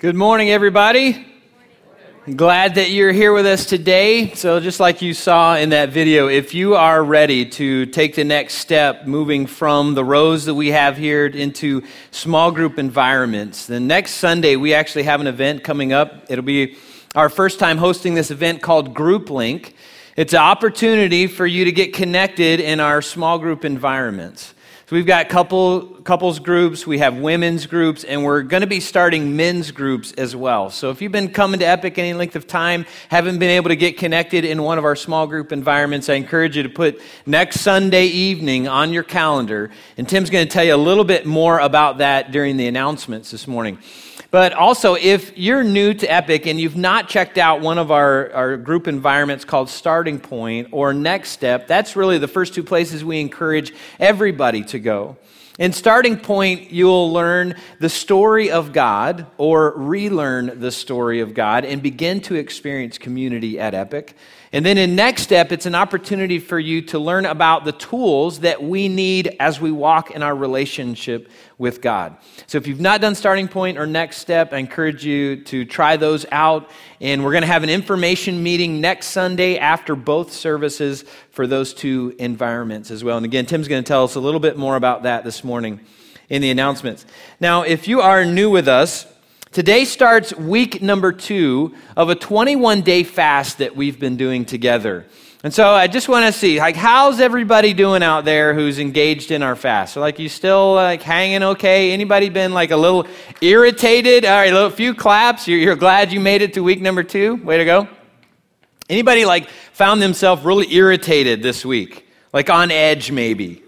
Good morning, everybody. Glad that you're here with us today. So, just like you saw in that video, if you are ready to take the next step, moving from the rows that we have here into small group environments, then next Sunday we actually have an event coming up. It'll be our first time hosting this event called Group Link. It's an opportunity for you to get connected in our small group environments. So we've got couple couples groups, we have women's groups, and we're going to be starting men's groups as well. So if you've been coming to Epic any length of time, haven't been able to get connected in one of our small group environments, I encourage you to put next Sunday evening on your calendar. And Tim's going to tell you a little bit more about that during the announcements this morning. But also, if you're new to Epic and you've not checked out one of our, our group environments called Starting Point or Next Step, that's really the first two places we encourage everybody to go. In Starting Point, you'll learn the story of God or relearn the story of God and begin to experience community at Epic. And then in next step, it's an opportunity for you to learn about the tools that we need as we walk in our relationship with God. So if you've not done starting point or next step, I encourage you to try those out. And we're going to have an information meeting next Sunday after both services for those two environments as well. And again, Tim's going to tell us a little bit more about that this morning in the announcements. Now, if you are new with us, Today starts week number two of a 21 day fast that we've been doing together. And so I just want to see, like, how's everybody doing out there who's engaged in our fast? So, like, you still like hanging okay? Anybody been like a little irritated? All right, a few claps. You're, you're glad you made it to week number two. Way to go. Anybody like found themselves really irritated this week? Like on edge, maybe?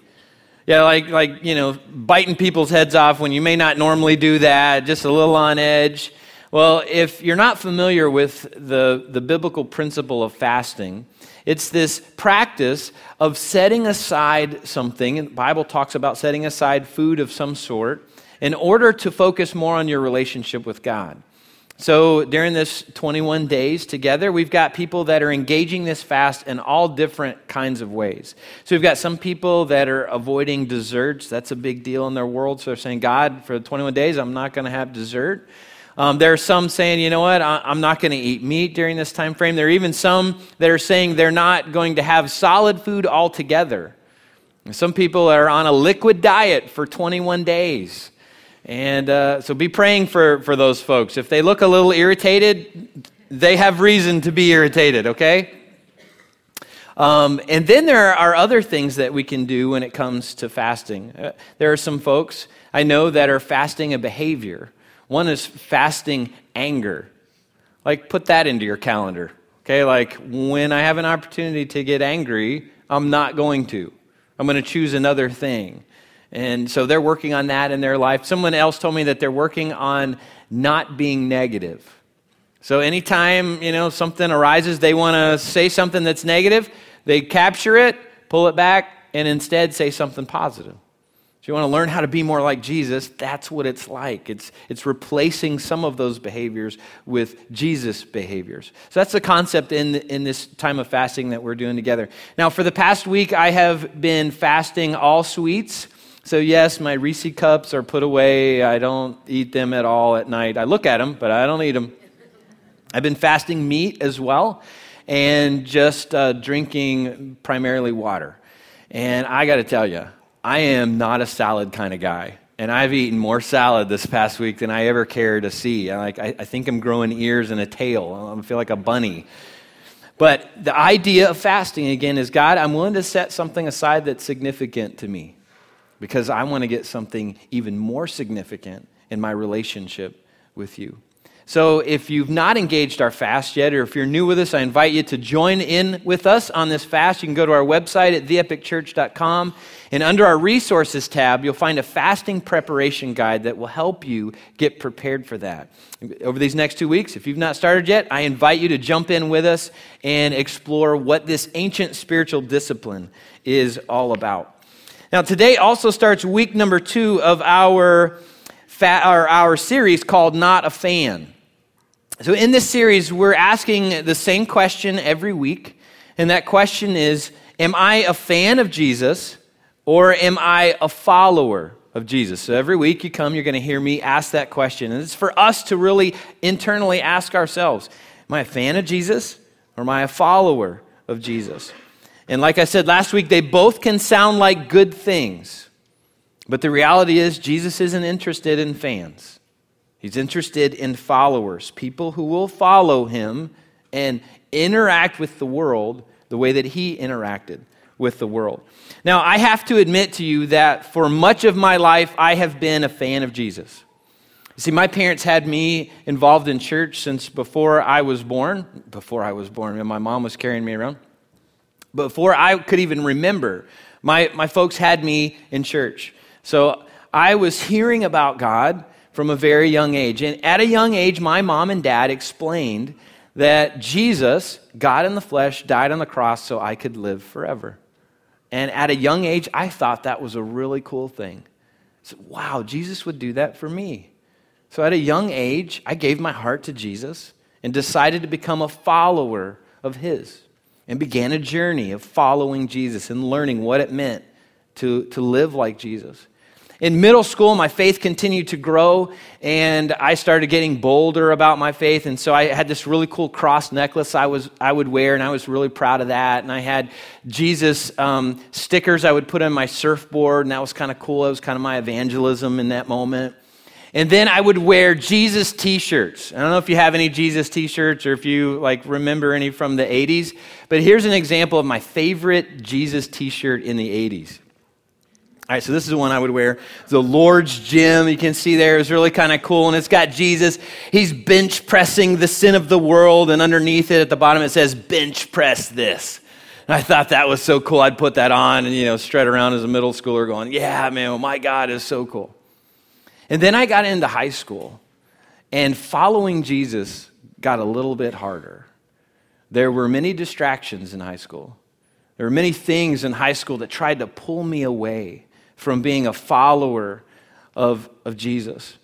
Yeah, like, like, you know, biting people's heads off when you may not normally do that, just a little on edge. Well, if you're not familiar with the, the biblical principle of fasting, it's this practice of setting aside something, and the Bible talks about setting aside food of some sort, in order to focus more on your relationship with God. So during this 21 days together, we've got people that are engaging this fast in all different kinds of ways. So we've got some people that are avoiding desserts. That's a big deal in their world. So they're saying, God, for 21 days, I'm not going to have dessert. Um, there are some saying, you know what, I, am not going to eat meat during this time frame. There are even some that are saying they're not going to have solid food altogether. Some people are on a liquid diet for 21 days. And uh, so be praying for, for those folks. If they look a little irritated, they have reason to be irritated, okay? Um, and then there are other things that we can do when it comes to fasting. Uh, there are some folks I know that are fasting a behavior. One is fasting anger. Like, put that into your calendar, okay? Like, when I have an opportunity to get angry, I'm not going to. I'm going to choose another thing. And so they're working on that in their life. Someone else told me that they're working on not being negative. So anytime, you know, something arises, they want to say something that's negative, they capture it, pull it back, and instead say something positive. So you want to learn how to be more like Jesus, that's what it's like. It's, it's replacing some of those behaviors with Jesus behaviors. So that's the concept in, in this time of fasting that we're doing together. Now, for the past week, I have been fasting all sweets. So, yes, my Reese cups are put away. I don't eat them at all at night. I look at them, but I don't eat them. I've been fasting meat as well and just uh, drinking primarily water. And I got to tell you, I am not a salad kind of guy. And I've eaten more salad this past week than I ever care to see. I, like, I, I think I'm growing ears and a tail. I feel like a bunny. But the idea of fasting, again, is God, I'm willing to set something aside that's significant to me because I want to get something even more significant in my relationship with you. So, if you've not engaged our fast yet, or if you're new with us, I invite you to join in with us on this fast. You can go to our website at theepicchurch.com, and under our resources tab, you'll find a fasting preparation guide that will help you get prepared for that. Over these next two weeks, if you've not started yet, I invite you to jump in with us and explore what this ancient spiritual discipline is all about. Now, today also starts week number two of our, fa- our, our series called Not a Fan. So, in this series, we're asking the same question every week, and that question is Am I a fan of Jesus or am I a follower of Jesus? So every week you come, you're going to hear me ask that question. And it's for us to really internally ask ourselves Am I a fan of Jesus or am I a follower of Jesus? And like I said last week, they both can sound like good things. But the reality is, Jesus isn't interested in fans. He's interested in followers, people who will follow him and interact with the world the way that he interacted with the world. Now, I have to admit to you that for much of my life, I have been a fan of Jesus. You see, my parents had me involved in church since before I was born. Before I was born, my mom was carrying me around. Before I could even remember, my, my folks had me in church. So I was hearing about God from a very young age. And at a young age, my mom and dad explained that Jesus, God in the flesh, died on the cross so I could live forever. And at a young age, I thought that was a really cool thing. I said, wow, Jesus would do that for me. So at a young age, I gave my heart to Jesus and decided to become a follower of his and began a journey of following Jesus and learning what it meant to, to live like Jesus. In middle school, my faith continued to grow, and I started getting bolder about my faith. And so I had this really cool cross necklace I, was, I would wear, and I was really proud of that. And I had Jesus um, stickers I would put on my surfboard, and that was kind of cool. It was kind of my evangelism in that moment. And then I would wear Jesus t-shirts. I don't know if you have any Jesus t-shirts or if you like remember any from the 80s, but here's an example of my favorite Jesus t-shirt in the 80s. All right, so this is the one I would wear. The Lord's Gym, you can see there, is really kind of cool. And it's got Jesus. He's bench pressing the sin of the world. And underneath it at the bottom, it says, bench press this. And I thought that was so cool. I'd put that on and, you know, strut around as a middle schooler going, yeah, man, well, my God is so cool. And then I got into high school. And following Jesus got a little bit harder. There were many distractions in high school. There were many things in high school that tried to pull me away from being a follower of, of Jesus.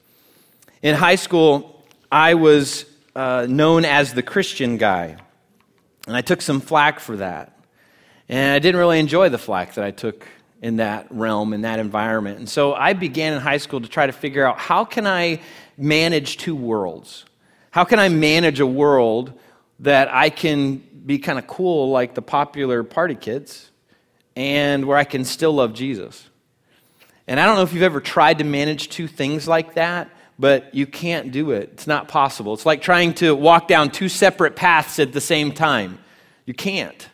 In high school, I was uh, known as the Christian guy, and I took some flack for that. And I didn't really enjoy the flack that I took in that realm, in that environment. And so I began in high school to try to figure out how can I manage two worlds? How can I manage a world that I can be kind of cool like the popular party kids and where I can still love Jesus? And I don't know if you've ever tried to manage two things like that, but you can't do it. It's not possible. It's like trying to walk down two separate paths at the same time. You can't.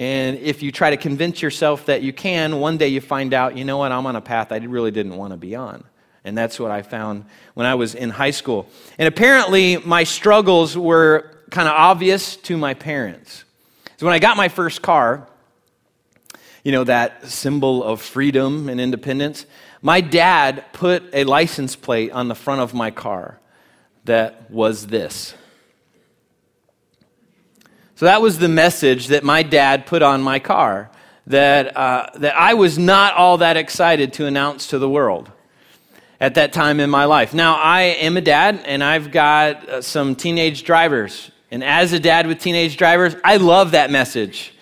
And if you try to convince yourself that you can, one day you find out, you know what, I'm on a path I really didn't want to be on. And that's what I found when I was in high school. And apparently, my struggles were kind of obvious to my parents. So when I got my first car, you know, that symbol of freedom and independence. My dad put a license plate on the front of my car that was this. So that was the message that my dad put on my car that, uh, that I was not all that excited to announce to the world at that time in my life. Now, I am a dad and I've got uh, some teenage drivers. And as a dad with teenage drivers, I love that message.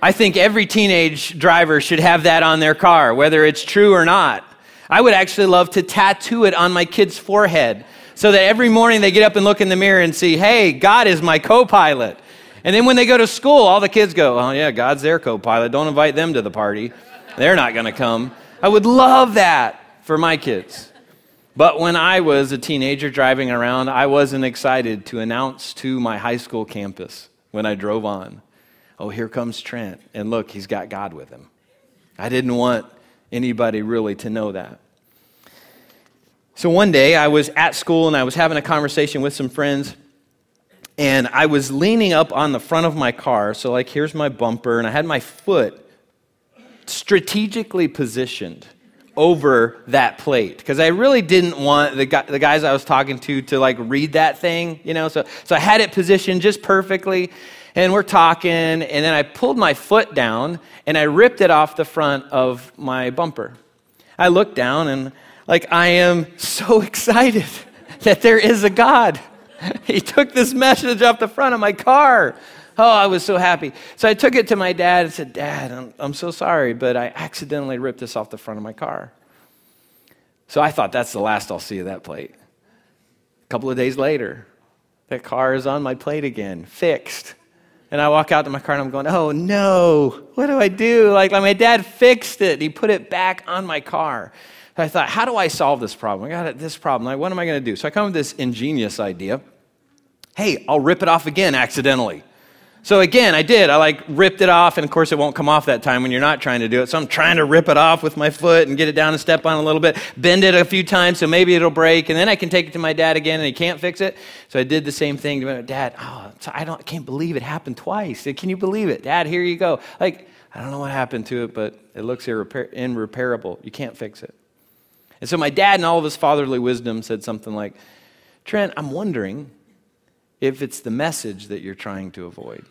I think every teenage driver should have that on their car, whether it's true or not. I would actually love to tattoo it on my kid's forehead so that every morning they get up and look in the mirror and see, hey, God is my co pilot. And then when they go to school, all the kids go, oh, yeah, God's their co pilot. Don't invite them to the party. They're not going to come. I would love that for my kids. But when I was a teenager driving around, I wasn't excited to announce to my high school campus when I drove on oh, here comes Trent. And look, he's got God with him. I didn't want anybody really to know that. So one day I was at school and I was having a conversation with some friends. And I was leaning up on the front of my car. So, like, here's my bumper. And I had my foot strategically positioned over that plate because I really didn't want the, guy, the guys I was talking to to like read that thing, you know. So, so I had it positioned just perfectly and we're talking, and then I pulled my foot down and I ripped it off the front of my bumper. I looked down and, like, I am so excited that there is a God. He took this message off the front of my car. Oh, I was so happy. So I took it to my dad and said, Dad, I'm, I'm so sorry, but I accidentally ripped this off the front of my car. So I thought that's the last I'll see of that plate. A couple of days later, that car is on my plate again, fixed. And I walk out to my car and I'm going, oh no, what do I do? Like, like my dad fixed it. He put it back on my car. I thought, how do I solve this problem? I got this problem. Like, what am I going to do? So I come up with this ingenious idea. Hey, I'll rip it off again accidentally. So again, I did. I like ripped it off, and of course, it won't come off that time when you're not trying to do it. So I'm trying to rip it off with my foot and get it down and step on a little bit, bend it a few times so maybe it'll break, and then I can take it to my dad again, and he can't fix it. So I did the same thing to my dad. Oh, I don't, I can't believe it happened twice. Can you believe it, Dad? Here you go. Like I don't know what happened to it, but it looks irreparable. You can't fix it. And so my dad, in all of his fatherly wisdom, said something like, "Trent, I'm wondering if it's the message that you're trying to avoid."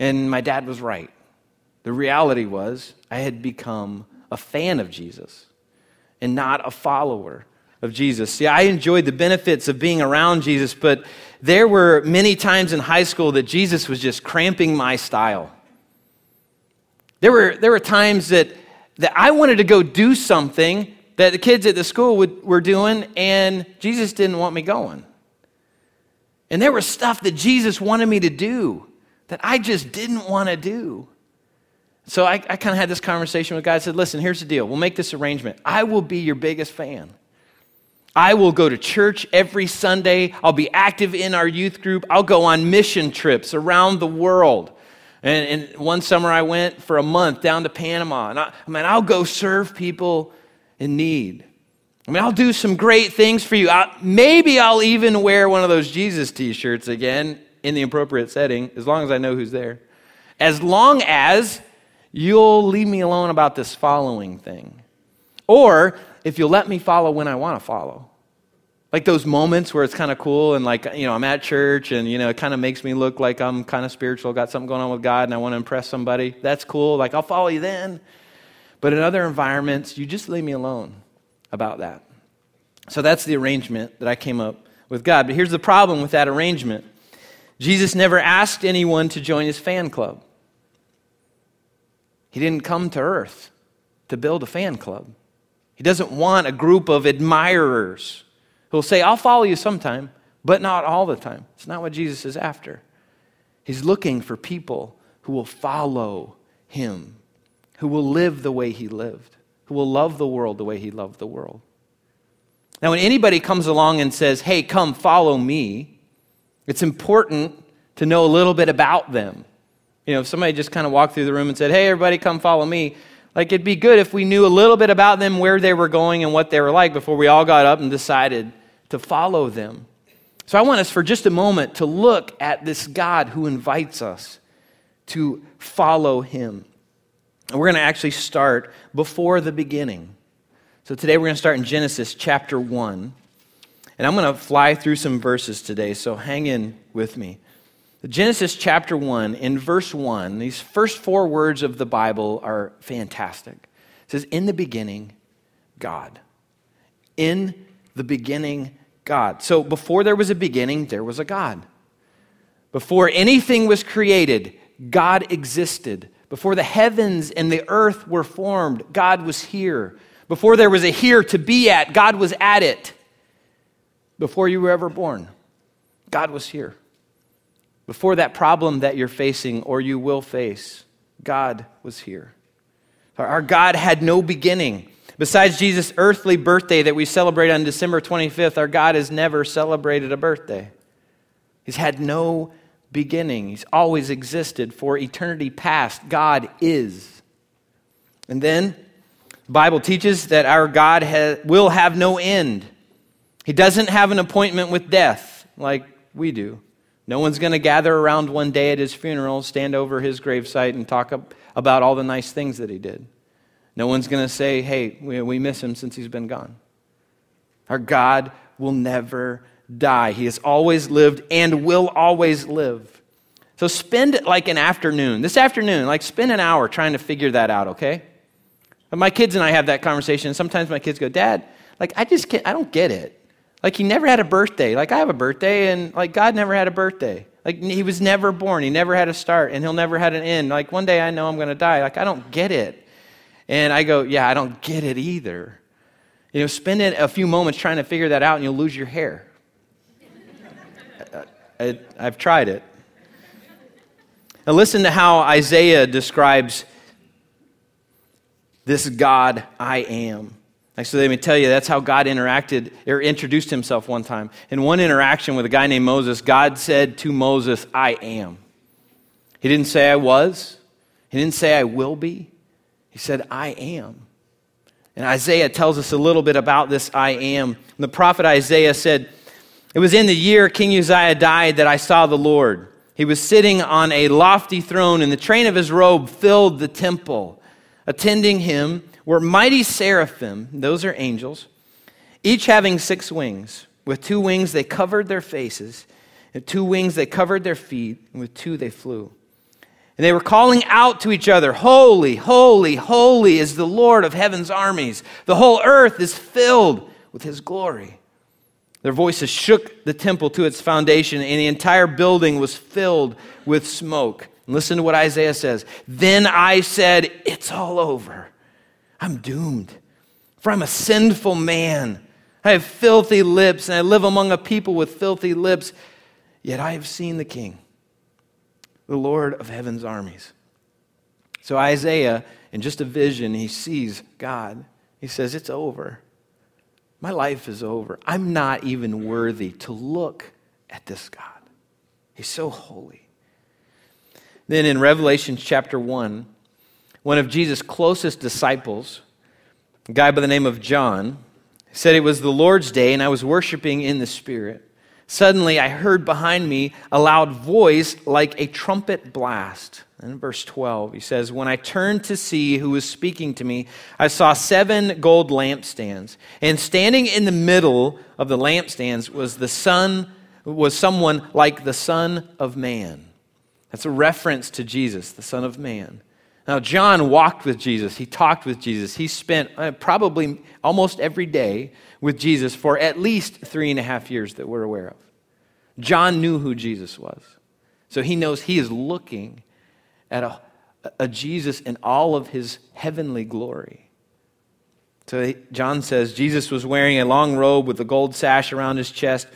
And my dad was right. The reality was, I had become a fan of Jesus and not a follower of Jesus. See, I enjoyed the benefits of being around Jesus, but there were many times in high school that Jesus was just cramping my style. There were, there were times that, that I wanted to go do something that the kids at the school would, were doing, and Jesus didn't want me going. And there was stuff that Jesus wanted me to do that I just didn't want to do. So I, I kind of had this conversation with God. I said, listen, here's the deal. We'll make this arrangement. I will be your biggest fan. I will go to church every Sunday. I'll be active in our youth group. I'll go on mission trips around the world. And, and one summer I went for a month down to Panama. And I, I mean, I'll go serve people in need. I mean, I'll do some great things for you. I, maybe I'll even wear one of those Jesus t shirts again in the appropriate setting, as long as I know who's there. As long as you'll leave me alone about this following thing. Or if you'll let me follow when I want to follow. Like those moments where it's kind of cool and like, you know, I'm at church and, you know, it kind of makes me look like I'm kind of spiritual, got something going on with God and I want to impress somebody. That's cool. Like, I'll follow you then. But in other environments, you just leave me alone about that. So that's the arrangement that I came up with God. But here's the problem with that arrangement Jesus never asked anyone to join his fan club. He didn't come to earth to build a fan club. He doesn't want a group of admirers who'll say, I'll follow you sometime, but not all the time. It's not what Jesus is after. He's looking for people who will follow him, who will live the way he lived, who will love the world the way he loved the world. Now, when anybody comes along and says, Hey, come follow me, it's important to know a little bit about them. You know, if somebody just kind of walked through the room and said, hey, everybody, come follow me, like it'd be good if we knew a little bit about them, where they were going, and what they were like before we all got up and decided to follow them. So I want us for just a moment to look at this God who invites us to follow him. And we're going to actually start before the beginning. So today we're going to start in Genesis chapter 1. And I'm going to fly through some verses today, so hang in with me. Genesis chapter 1, in verse 1, these first four words of the Bible are fantastic. It says, In the beginning, God. In the beginning, God. So before there was a beginning, there was a God. Before anything was created, God existed. Before the heavens and the earth were formed, God was here. Before there was a here to be at, God was at it before you were ever born. God was here. Before that problem that you're facing or you will face, God was here. Our God had no beginning. Besides Jesus' earthly birthday that we celebrate on December 25th, our God has never celebrated a birthday. He's had no beginning. He's always existed for eternity past. God is. And then the Bible teaches that our God ha- will have no end. He doesn't have an appointment with death like we do. No one's going to gather around one day at his funeral, stand over his gravesite, and talk about all the nice things that he did. No one's going to say, hey, we miss him since he's been gone. Our God will never die. He has always lived and will always live. So spend it like an afternoon, this afternoon, like spend an hour trying to figure that out, okay? But my kids and I have that conversation. Sometimes my kids go, Dad, like, I just can't, I don't get it. Like he never had a birthday. Like I have a birthday, and like God never had a birthday. Like he was never born. He never had a start, and he'll never had an end. Like one day I know I'm going to die. Like I don't get it. And I go, yeah, I don't get it either. You know, spend it a few moments trying to figure that out and you'll lose your hair. I, have tried it. Now, listen to how Isaiah describes this God I am. Actually, let me tell you, that's how God interacted or introduced himself one time. In one interaction with a guy named Moses, God said to Moses, I am. He didn't say I was, he didn't say I will be. He said, I am. And Isaiah tells us a little bit about this I am. And the prophet Isaiah said, It was in the year King Uzziah died that I saw the Lord. He was sitting on a lofty throne, and the train of his robe filled the temple. Attending him were mighty seraphim, those are angels, each having six wings. With two wings they covered their faces, and two wings they covered their feet, and with two they flew. And they were calling out to each other, Holy, holy, holy is the Lord of heaven's armies. The whole earth is filled with his glory. Their voices shook the temple to its foundation, and the entire building was filled with smoke. listen to what Isaiah says. Then I said, It's all over. I'm doomed, for I'm a sinful man. I have filthy lips, and I live among a people with filthy lips, yet I have seen the King, the Lord of heaven's armies. So Isaiah, in just a vision, he sees God. He says, It's over. My life is over. I'm not even worthy to look at this God. He's so holy. Then in Revelation chapter 1, one of Jesus' closest disciples, a guy by the name of John, said it was the Lord's day and I was worshiping in the Spirit. Suddenly I heard behind me a loud voice like a trumpet blast. In verse 12, he says, When I turned to see who was speaking to me, I saw seven gold lampstands. And standing in the middle of the lampstands was the Son, was someone like the Son of Man. That's a reference to Jesus, the Son of Man. Now, John walked with Jesus. He talked with Jesus. He spent uh, probably almost every day with Jesus for at least three and a half years that we're aware of. John knew who Jesus was. So he knows he is looking at a, a Jesus in all of his heavenly glory. So John says Jesus was wearing a long robe with a gold sash around his chest.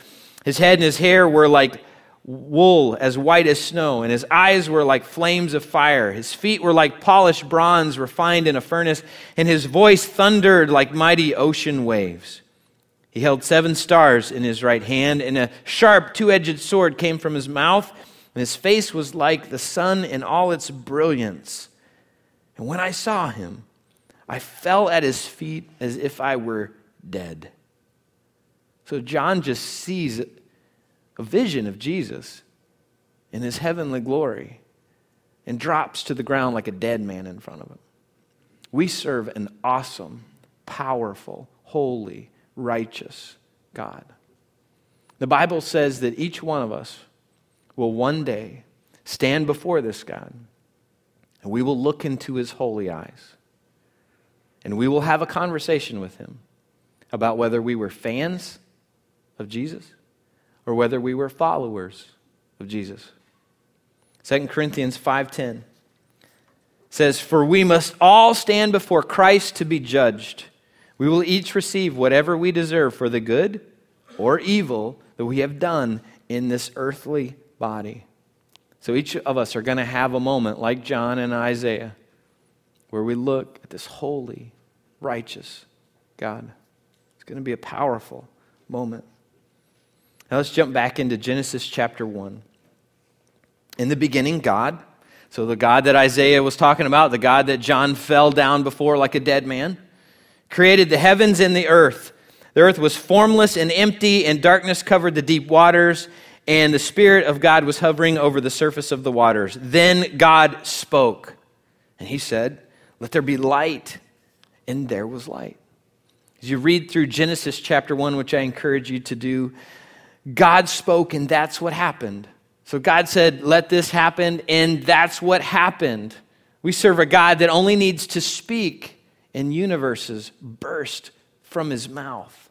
His head and his hair were like wool as white as snow, and his eyes were like flames of fire. His feet were like polished bronze refined in a furnace, and his voice thundered like mighty ocean waves. He held seven stars in his right hand, and a sharp two edged sword came from his mouth, and his face was like the sun in all its brilliance. And when I saw him, I fell at his feet as if I were dead. So John just sees a vision of Jesus in his heavenly glory and drops to the ground like a dead man in front of him. We serve an awesome, powerful, holy, righteous God. The Bible says that each one of us will one day stand before this God and we will look into his holy eyes and we will have a conversation with him about whether we were fans of Jesus or whether we were followers of Jesus. 2 Corinthians 5:10 says, "For we must all stand before Christ to be judged. We will each receive whatever we deserve for the good or evil that we have done in this earthly body." So each of us are going to have a moment like John and Isaiah where we look at this holy, righteous God. It's going to be a powerful moment. Now let's jump back into Genesis chapter 1. In the beginning, God, so the God that Isaiah was talking about, the God that John fell down before like a dead man, created the heavens and the earth. The earth was formless and empty, and darkness covered the deep waters, and the Spirit of God was hovering over the surface of the waters. Then God spoke, and he said, Let there be light. And there was light. As you read through Genesis chapter 1, which I encourage you to do, God spoke, and that's what happened. So God said, Let this happen, and that's what happened. We serve a God that only needs to speak, and universes burst from his mouth.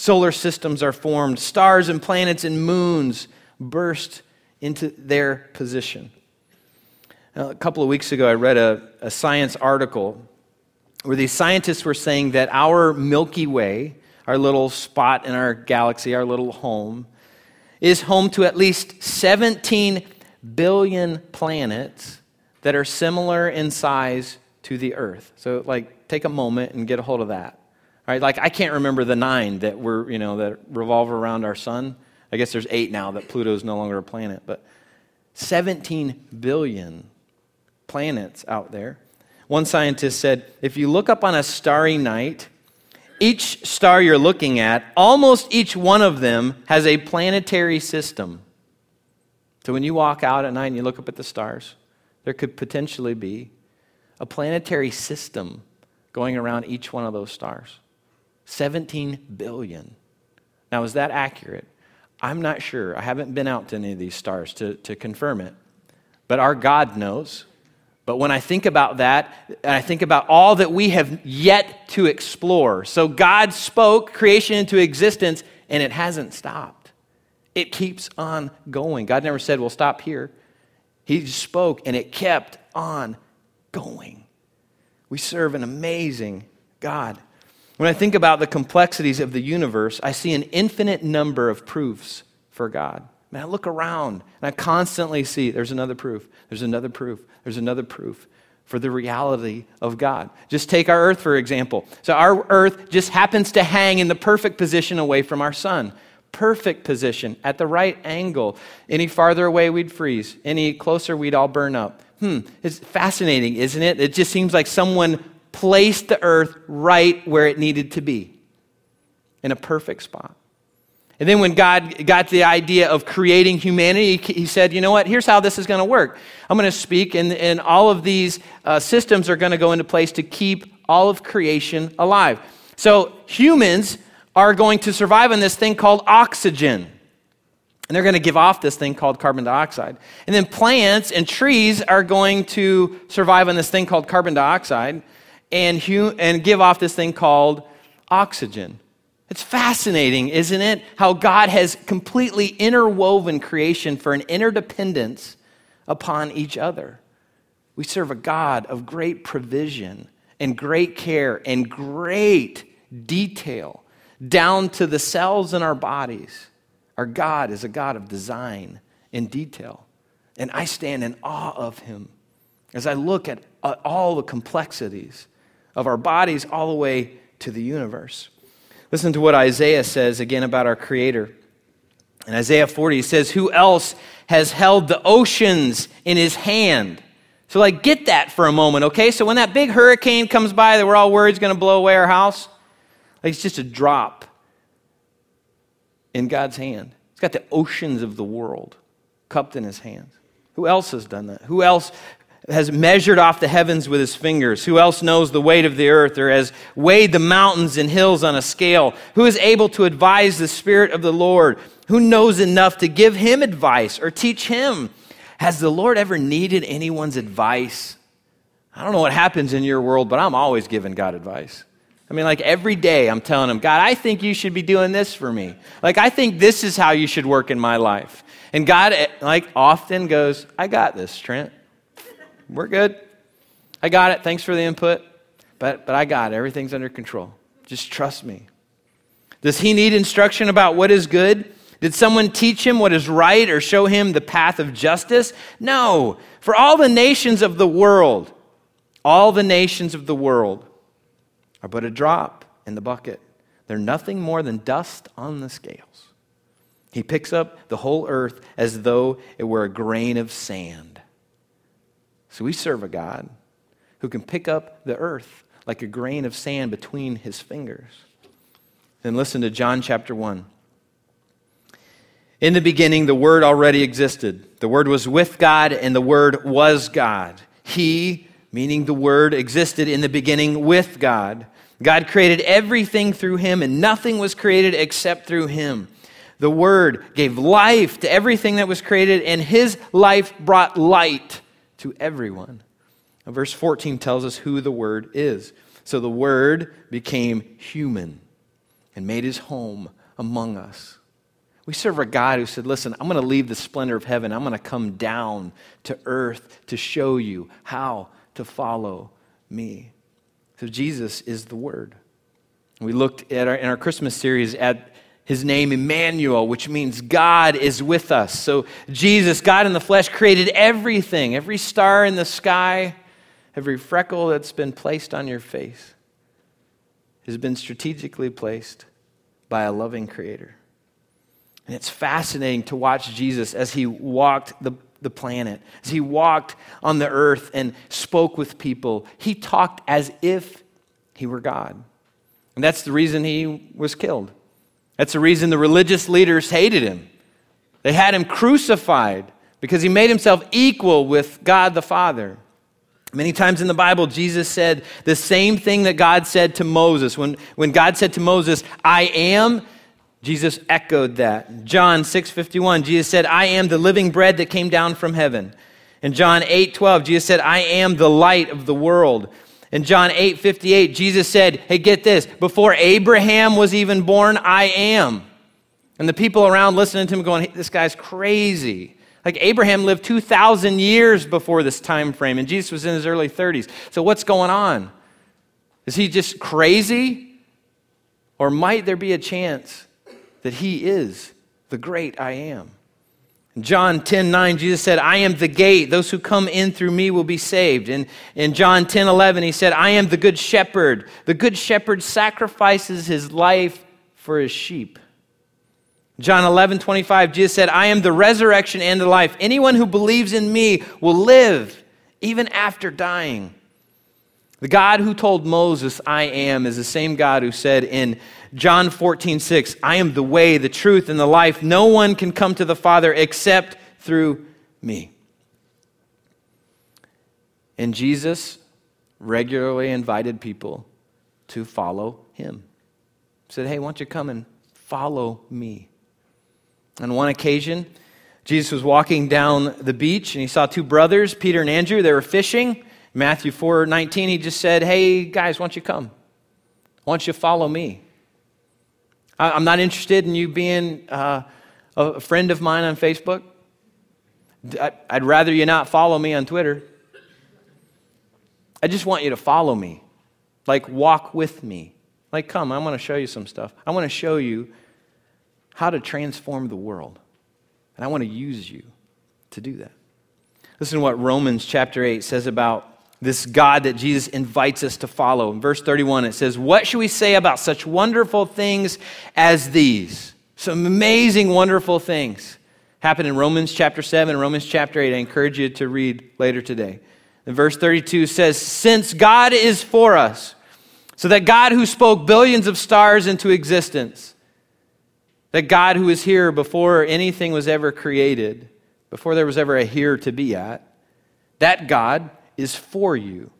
Solar systems are formed, stars and planets and moons burst into their position. Now, a couple of weeks ago, I read a, a science article where these scientists were saying that our Milky Way, our little spot in our galaxy, our little home, is home to at least 17 billion planets that are similar in size to the Earth. So, like, take a moment and get a hold of that. Right, like I can't remember the nine that were, you know, that revolve around our sun. I guess there's eight now that Pluto's no longer a planet, but 17 billion planets out there. One scientist said if you look up on a starry night, each star you're looking at, almost each one of them has a planetary system. So when you walk out at night and you look up at the stars, there could potentially be a planetary system going around each one of those stars. 17 billion. Now, is that accurate? I'm not sure. I haven't been out to any of these stars to, to confirm it. But our God knows. But when I think about that, and I think about all that we have yet to explore. So God spoke creation into existence, and it hasn't stopped. It keeps on going. God never said, well, stop here. He spoke, and it kept on going. We serve an amazing God. When I think about the complexities of the universe, I see an infinite number of proofs for God. Man, I look around and I constantly see there's another proof, there's another proof, there's another proof for the reality of God. Just take our earth, for example. So, our earth just happens to hang in the perfect position away from our sun. Perfect position at the right angle. Any farther away, we'd freeze. Any closer, we'd all burn up. Hmm, it's fascinating, isn't it? It just seems like someone placed the earth right where it needed to be in a perfect spot. And then when God got the idea of creating humanity, he said, you know what, here's how this is going to work. I'm going to speak, and, and all of these uh, systems are going to go into place to keep all of creation alive. So humans are going to survive on this thing called oxygen. And they're going to give off this thing called carbon dioxide. And then plants and trees are going to survive on this thing called carbon dioxide and, hu- and give off this thing called oxygen. It's fascinating, isn't it? How God has completely interwoven creation for an interdependence upon each other. We serve a God of great provision and great care and great detail down to the cells in our bodies. Our God is a God of design and detail. And I stand in awe of him as I look at uh, all the complexities of our bodies all the way to the universe. Listen to what Isaiah says again about our Creator. In Isaiah 40, he says, Who else has held the oceans in his hand? So, like, get that for a moment, okay? So, when that big hurricane comes by that we're all worried is going to blow away our house, like, it's just a drop in God's hand. He's got the oceans of the world cupped in his hands. Who else has done that? Who else has measured off the heavens with his fingers? Who else knows the weight of the earth or has weighed the mountains and hills on a scale? Who is able to advise the Spirit of the Lord? Who knows enough to give him advice or teach him? Has the Lord ever needed anyone's advice? I don't know what happens in your world, but I'm always giving God advice. I mean, like every day I'm telling him, God, I think you should be doing this for me. Like, I think this is how you should work in my life. And God, eh, like, often goes, I got this, Trent. We're good. I got it. Thanks for the input. But, but I got it. Everything's under control. Just trust me. Does he need instruction about what is good? Did someone teach him what is right or show him the path of justice? No. For all the nations of the world, all the nations of the world are but a drop in the bucket. They're nothing more than dust on the scales. He picks up the whole earth as though it were a grain of sand. So we serve a God who can pick up the earth like a grain of sand between his fingers. Then listen to John chapter 1. In the beginning, the Word already existed. The Word was with God, and the Word was God. He, meaning the Word, existed in the beginning with God. God created everything through Him, and nothing was created except through Him. The Word gave life to everything that was created, and His life brought light to everyone. Verse 14 tells us who the Word is. So the Word became human and made his home among us. We serve a God who said, Listen, I'm going to leave the splendor of heaven. I'm going to come down to earth to show you how to follow me. So Jesus is the Word. We looked at our, in our Christmas series at his name Emmanuel, which means God is with us. So Jesus, God in the flesh, created everything, every star in the sky, every freckle that's been placed on your face has been strategically placed by a loving creator. And it's fascinating to watch Jesus as he walked the, the planet, as he walked on the earth and spoke with people. He talked as if he were God. And that's the reason he was killed. That's the reason the religious leaders hated him. They had him crucified because he made himself equal with God the Father. Many times in the Bible, Jesus said the same thing that God said to Moses. When, when God said to Moses, I am, Jesus echoed that. John 6:51, Jesus said, I am the living bread that came down from heaven. In John 8:12, Jesus said, I am the light of the world. In John 8:58, Jesus said, Hey, get this, before Abraham was even born, I am. And the people around listening to him going, hey, This guy's crazy. Like Abraham lived 2,000 years before this time frame, and Jesus was in his early 30s. So what's going on? Is he just crazy? Or might there be a chance that he is the great I am? In John 10 9, Jesus said, I am the gate. Those who come in through me will be saved. And in John 10 11, he said, I am the good shepherd. The good shepherd sacrifices his life for his sheep. John 11, 25, Jesus said, I am the resurrection and the life. Anyone who believes in me will live even after dying. The God who told Moses, I am, is the same God who said in John 14, 6, I am the way, the truth, and the life. No one can come to the Father except through me. And Jesus regularly invited people to follow him. He said, Hey, why don't you come and follow me? On one occasion, Jesus was walking down the beach and he saw two brothers, Peter and Andrew. They were fishing. Matthew 4 19, he just said, Hey, guys, why don't you come? Why don't you follow me? I'm not interested in you being uh, a friend of mine on Facebook. I'd rather you not follow me on Twitter. I just want you to follow me. Like, walk with me. Like, come, I want to show you some stuff. I want to show you how to transform the world. And I want to use you to do that. Listen to what Romans chapter 8 says about this God that Jesus invites us to follow. In verse 31, it says, What should we say about such wonderful things as these? Some amazing, wonderful things happen in Romans chapter 7 and Romans chapter 8. I encourage you to read later today. And verse 32 says, Since God is for us, so that God who spoke billions of stars into existence, that God, who is here before anything was ever created, before there was ever a here to be at, that God is for you.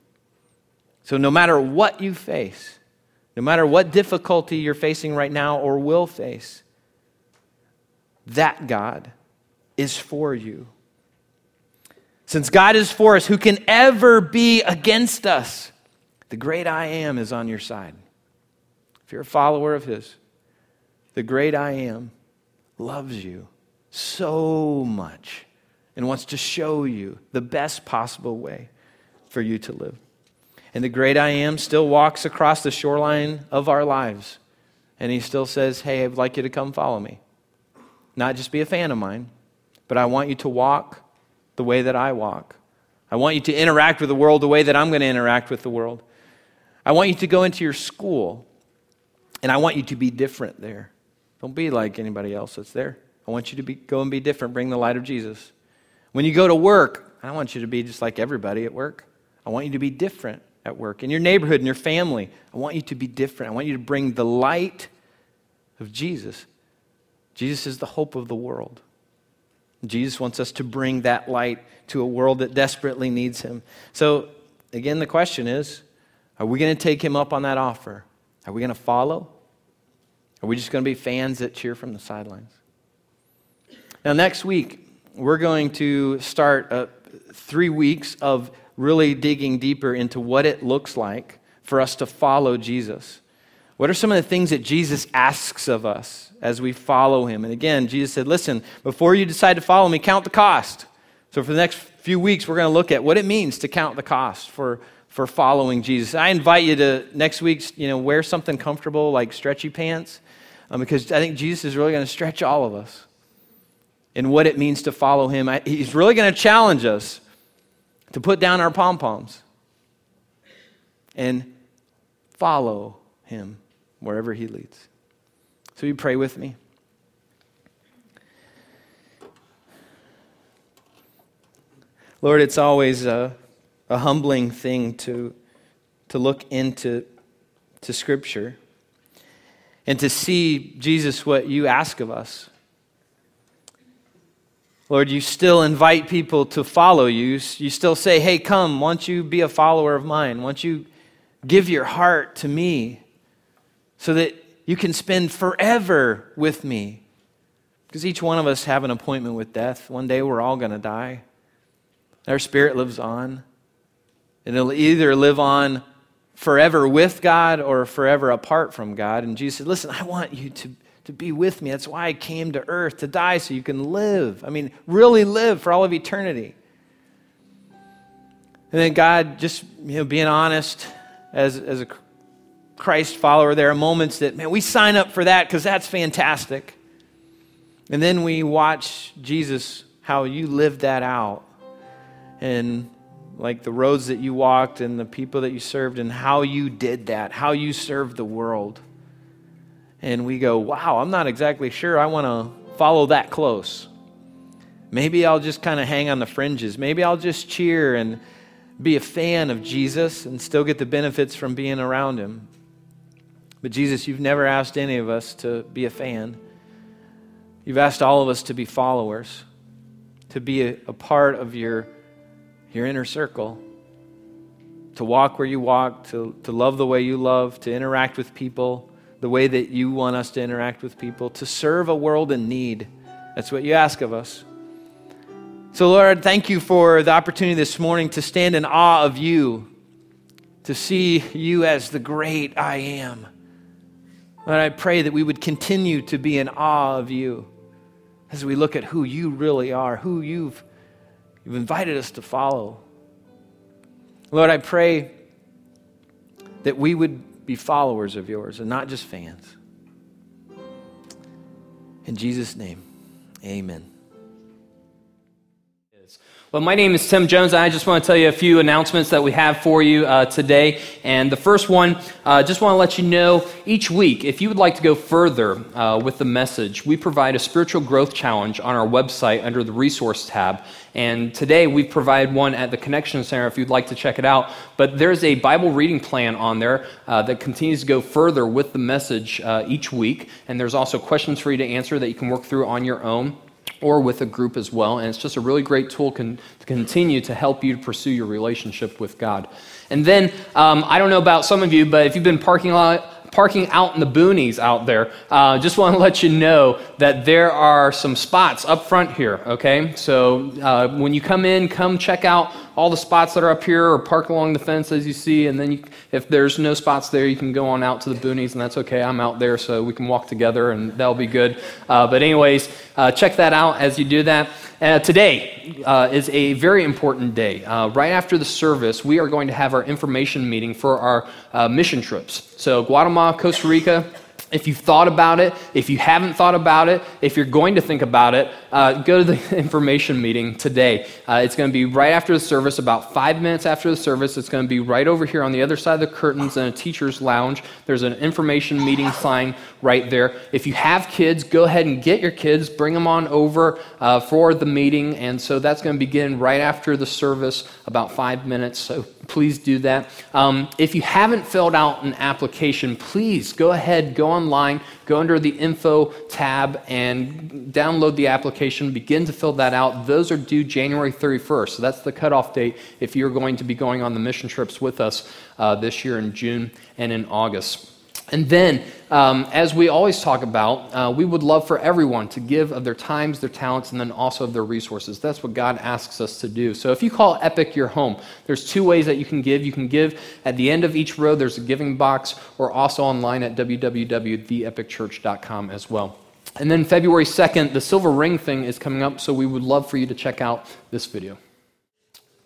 So no matter what you face, no matter what difficulty you're facing right now or will face, that God is for you. Since God is for us, who can ever be against us? The great I am is on your side. If you're a follower of His, the great I am, loves you so much and wants to show you the best possible way for you to live. And the great I am still walks across the shoreline of our lives. And he still says, Hey, I'd like you to come follow me. Not just be a fan of mine, but I want you to walk the way that I walk. I want you to interact with the world the way that I'm going to interact with the world. I want you to go into your school, and I want you to be different there. Don't be like anybody else that's there. I want you to be, go and be different. Bring the light of Jesus. When you go to work, I want you to be just like everybody at work. I want you to be different at work. In your neighborhood, in your family, I want you to be different. I want you to bring the light of Jesus. Jesus is the hope of the world. Jesus wants us to bring that light to a world that desperately needs him. So, again, the question is are we going to take him up on that offer? Are we going to follow? Are we just going to be fans that cheer from the sidelines? Now, next week, we're going to start uh, three weeks of really digging deeper into what it looks like for us to follow Jesus. What are some of the things that Jesus asks of us as we follow him? And again, Jesus said, Listen, before you decide to follow me, count the cost. So, for the next few weeks, we're going to look at what it means to count the cost for for following Jesus. I invite you to next week, you know, wear something comfortable like stretchy pants, um, because I think Jesus is really going to stretch all of us in what it means to follow him. I, he's really going to challenge us to put down our pom poms and follow him wherever he leads. So you pray with me. Lord, it's always a, a humbling thing to, to look into to Scripture and to see, Jesus, what you ask of us. Lord, you still invite people to follow you. You still say, hey, come, won't you be a follower of mine? Won't you give your heart to me so that you can spend forever with me? Because each one of us have an appointment with death. One day we're all going to die. Our spirit lives on. And it'll either live on forever with God or forever apart from God. And Jesus said, Listen, I want you to, to be with me. That's why I came to earth to die so you can live. I mean, really live for all of eternity. And then God, just you know, being honest as, as a Christ follower, there are moments that, man, we sign up for that because that's fantastic. And then we watch Jesus, how you lived that out and like the roads that you walked and the people that you served and how you did that, how you served the world. And we go, wow, I'm not exactly sure I want to follow that close. Maybe I'll just kind of hang on the fringes. Maybe I'll just cheer and be a fan of Jesus and still get the benefits from being around him. But Jesus, you've never asked any of us to be a fan. You've asked all of us to be followers, to be a, a part of your your inner circle, to walk where you walk, to, to love the way you love, to interact with people the way that you want us to interact with people, to serve a world in need. That's what you ask of us. So, Lord, thank you for the opportunity this morning to stand in awe of you, to see you as the great I am. Lord, I pray that we would continue to be in awe of you as we look at who you really are, who you've You've invited us to follow. Lord, I pray that we would be followers of yours and not just fans. In Jesus' name, amen. Well, my name is Tim Jones, and I just want to tell you a few announcements that we have for you uh, today. And the first one, I uh, just want to let you know each week, if you would like to go further uh, with the message, we provide a spiritual growth challenge on our website under the resource tab. And today we provide one at the Connection Center if you'd like to check it out. But there's a Bible reading plan on there uh, that continues to go further with the message uh, each week. And there's also questions for you to answer that you can work through on your own or with a group as well. And it's just a really great tool con- to continue to help you to pursue your relationship with God. And then, um, I don't know about some of you, but if you've been parking lot, parking out in the boonies out there, uh, just want to let you know that there are some spots up front here, okay? So uh, when you come in, come check out all the spots that are up here or park along the fence as you see. And then you, if there's no spots there, you can go on out to the boonies, and that's okay. I'm out there, so we can walk together, and that'll be good. Uh, but, anyways, uh, check that out as you do that. Uh, today uh, is a very important day. Uh, right after the service, we are going to have our information meeting for our uh, mission trips. So, Guatemala, Costa Rica, if you've thought about it, if you haven't thought about it, if you're going to think about it, uh, go to the information meeting today. Uh, it's going to be right after the service, about five minutes after the service. It's going to be right over here on the other side of the curtains in a teacher's lounge. There's an information meeting sign right there. If you have kids, go ahead and get your kids, bring them on over uh, for the meeting. And so that's going to begin right after the service, about five minutes. So please do that. Um, if you haven't filled out an application, please go ahead, go online, go under the info tab, and download the application. Begin to fill that out. Those are due January 31st. So that's the cutoff date if you're going to be going on the mission trips with us uh, this year in June and in August. And then, um, as we always talk about, uh, we would love for everyone to give of their times, their talents, and then also of their resources. That's what God asks us to do. So if you call Epic your home, there's two ways that you can give. You can give at the end of each row, there's a giving box, or also online at www.theepicchurch.com as well. And then February 2nd, the silver ring thing is coming up, so we would love for you to check out this video.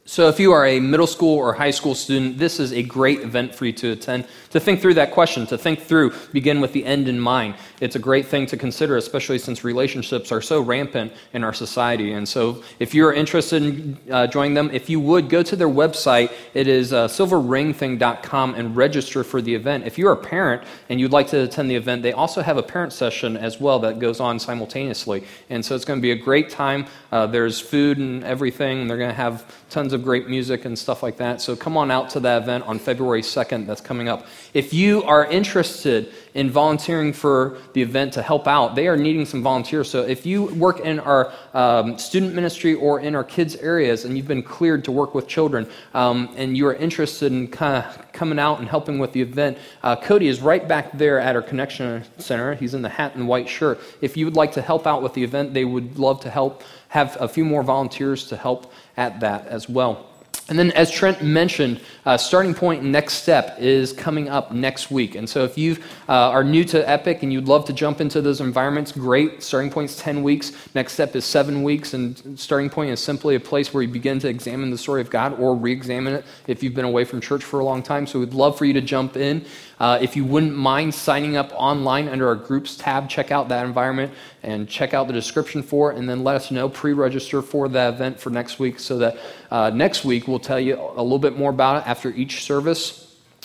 So, if you are a middle school or high school student, this is a great event for you to attend, to think through that question, to think through, begin with the end in mind. It's a great thing to consider, especially since relationships are so rampant in our society. And so, if you're interested in uh, joining them, if you would go to their website, it is uh, silverringthing.com and register for the event. If you're a parent and you'd like to attend the event, they also have a parent session as well that goes on simultaneously. And so, it's going to be a great time. Uh, there's food and everything, they're going to have tons of great music and stuff like that. So come on out to that event on February 2nd that's coming up. If you are interested in volunteering for the event to help out, they are needing some volunteers. So if you work in our um, student ministry or in our kids' areas and you've been cleared to work with children um, and you are interested in kind of coming out and helping with the event, uh, Cody is right back there at our Connection Center. He's in the hat and white shirt. If you would like to help out with the event, they would love to help have a few more volunteers to help at that as well. And then, as Trent mentioned, uh, starting point next step is coming up next week. And so, if you uh, are new to Epic and you'd love to jump into those environments, great. Starting point's 10 weeks. Next step is seven weeks. And starting point is simply a place where you begin to examine the story of God or re examine it if you've been away from church for a long time. So, we'd love for you to jump in. Uh, if you wouldn't mind signing up online under our groups tab, check out that environment and check out the description for it, and then let us know, pre register for the event for next week so that uh, next week we'll tell you a little bit more about it after each service.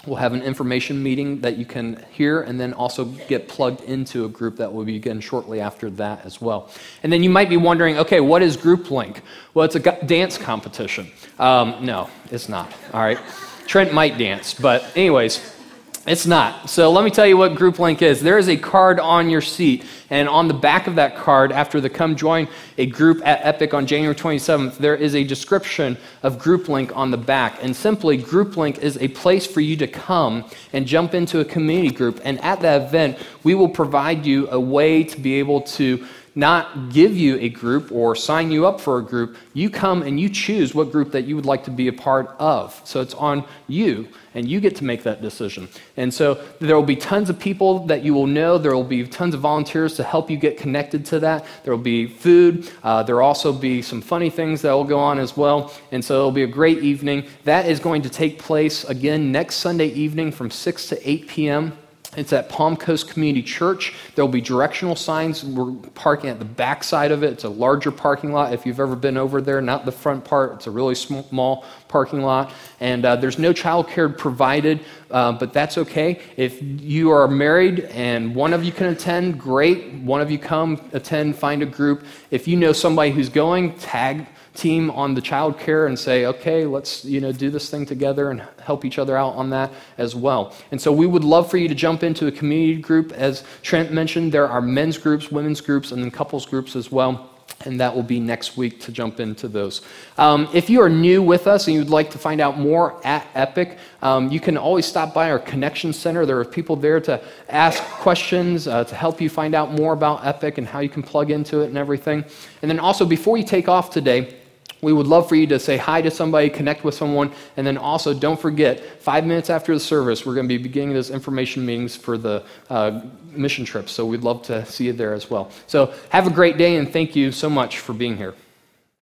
We'll have an information meeting that you can hear and then also get plugged into a group that will begin shortly after that as well. And then you might be wondering okay, what is Group Link? Well, it's a dance competition. Um, no, it's not. All right. Trent might dance, but, anyways, it's not. So let me tell you what Group Link is. There is a card on your seat, and on the back of that card, after the come join a group at Epic on January 27th, there is a description of Group Link on the back. And simply, Group Link is a place for you to come and jump into a community group. And at that event, we will provide you a way to be able to not give you a group or sign you up for a group. You come and you choose what group that you would like to be a part of. So it's on you, and you get to make that decision. And so there will be tons of people that you will know. There will be tons of volunteers to help you get connected to that. There will be food. Uh, there will also be some funny things that will go on as well. And so it'll be a great evening. That is going to take place again next Sunday evening from 6 to 8 p.m. It's at Palm Coast Community Church. There will be directional signs. We're parking at the back side of it. It's a larger parking lot if you've ever been over there, not the front part. It's a really small parking lot. And uh, there's no childcare provided, uh, but that's okay. If you are married and one of you can attend, great. One of you come, attend, find a group. If you know somebody who's going, tag team on the child care and say, okay, let's you know do this thing together and help each other out on that as well. And so we would love for you to jump into a community group. As Trent mentioned, there are men's groups, women's groups, and then couples groups as well and that will be next week to jump into those. Um, if you are new with us and you'd like to find out more at Epic, um, you can always stop by our Connection Center. There are people there to ask questions, uh, to help you find out more about Epic and how you can plug into it and everything. And then also, before you take off today, we would love for you to say hi to somebody, connect with someone, and then also don't forget, five minutes after the service, we're going to be beginning those information meetings for the uh, mission trips. So we'd love to see you there as well. So have a great day, and thank you so much for being here.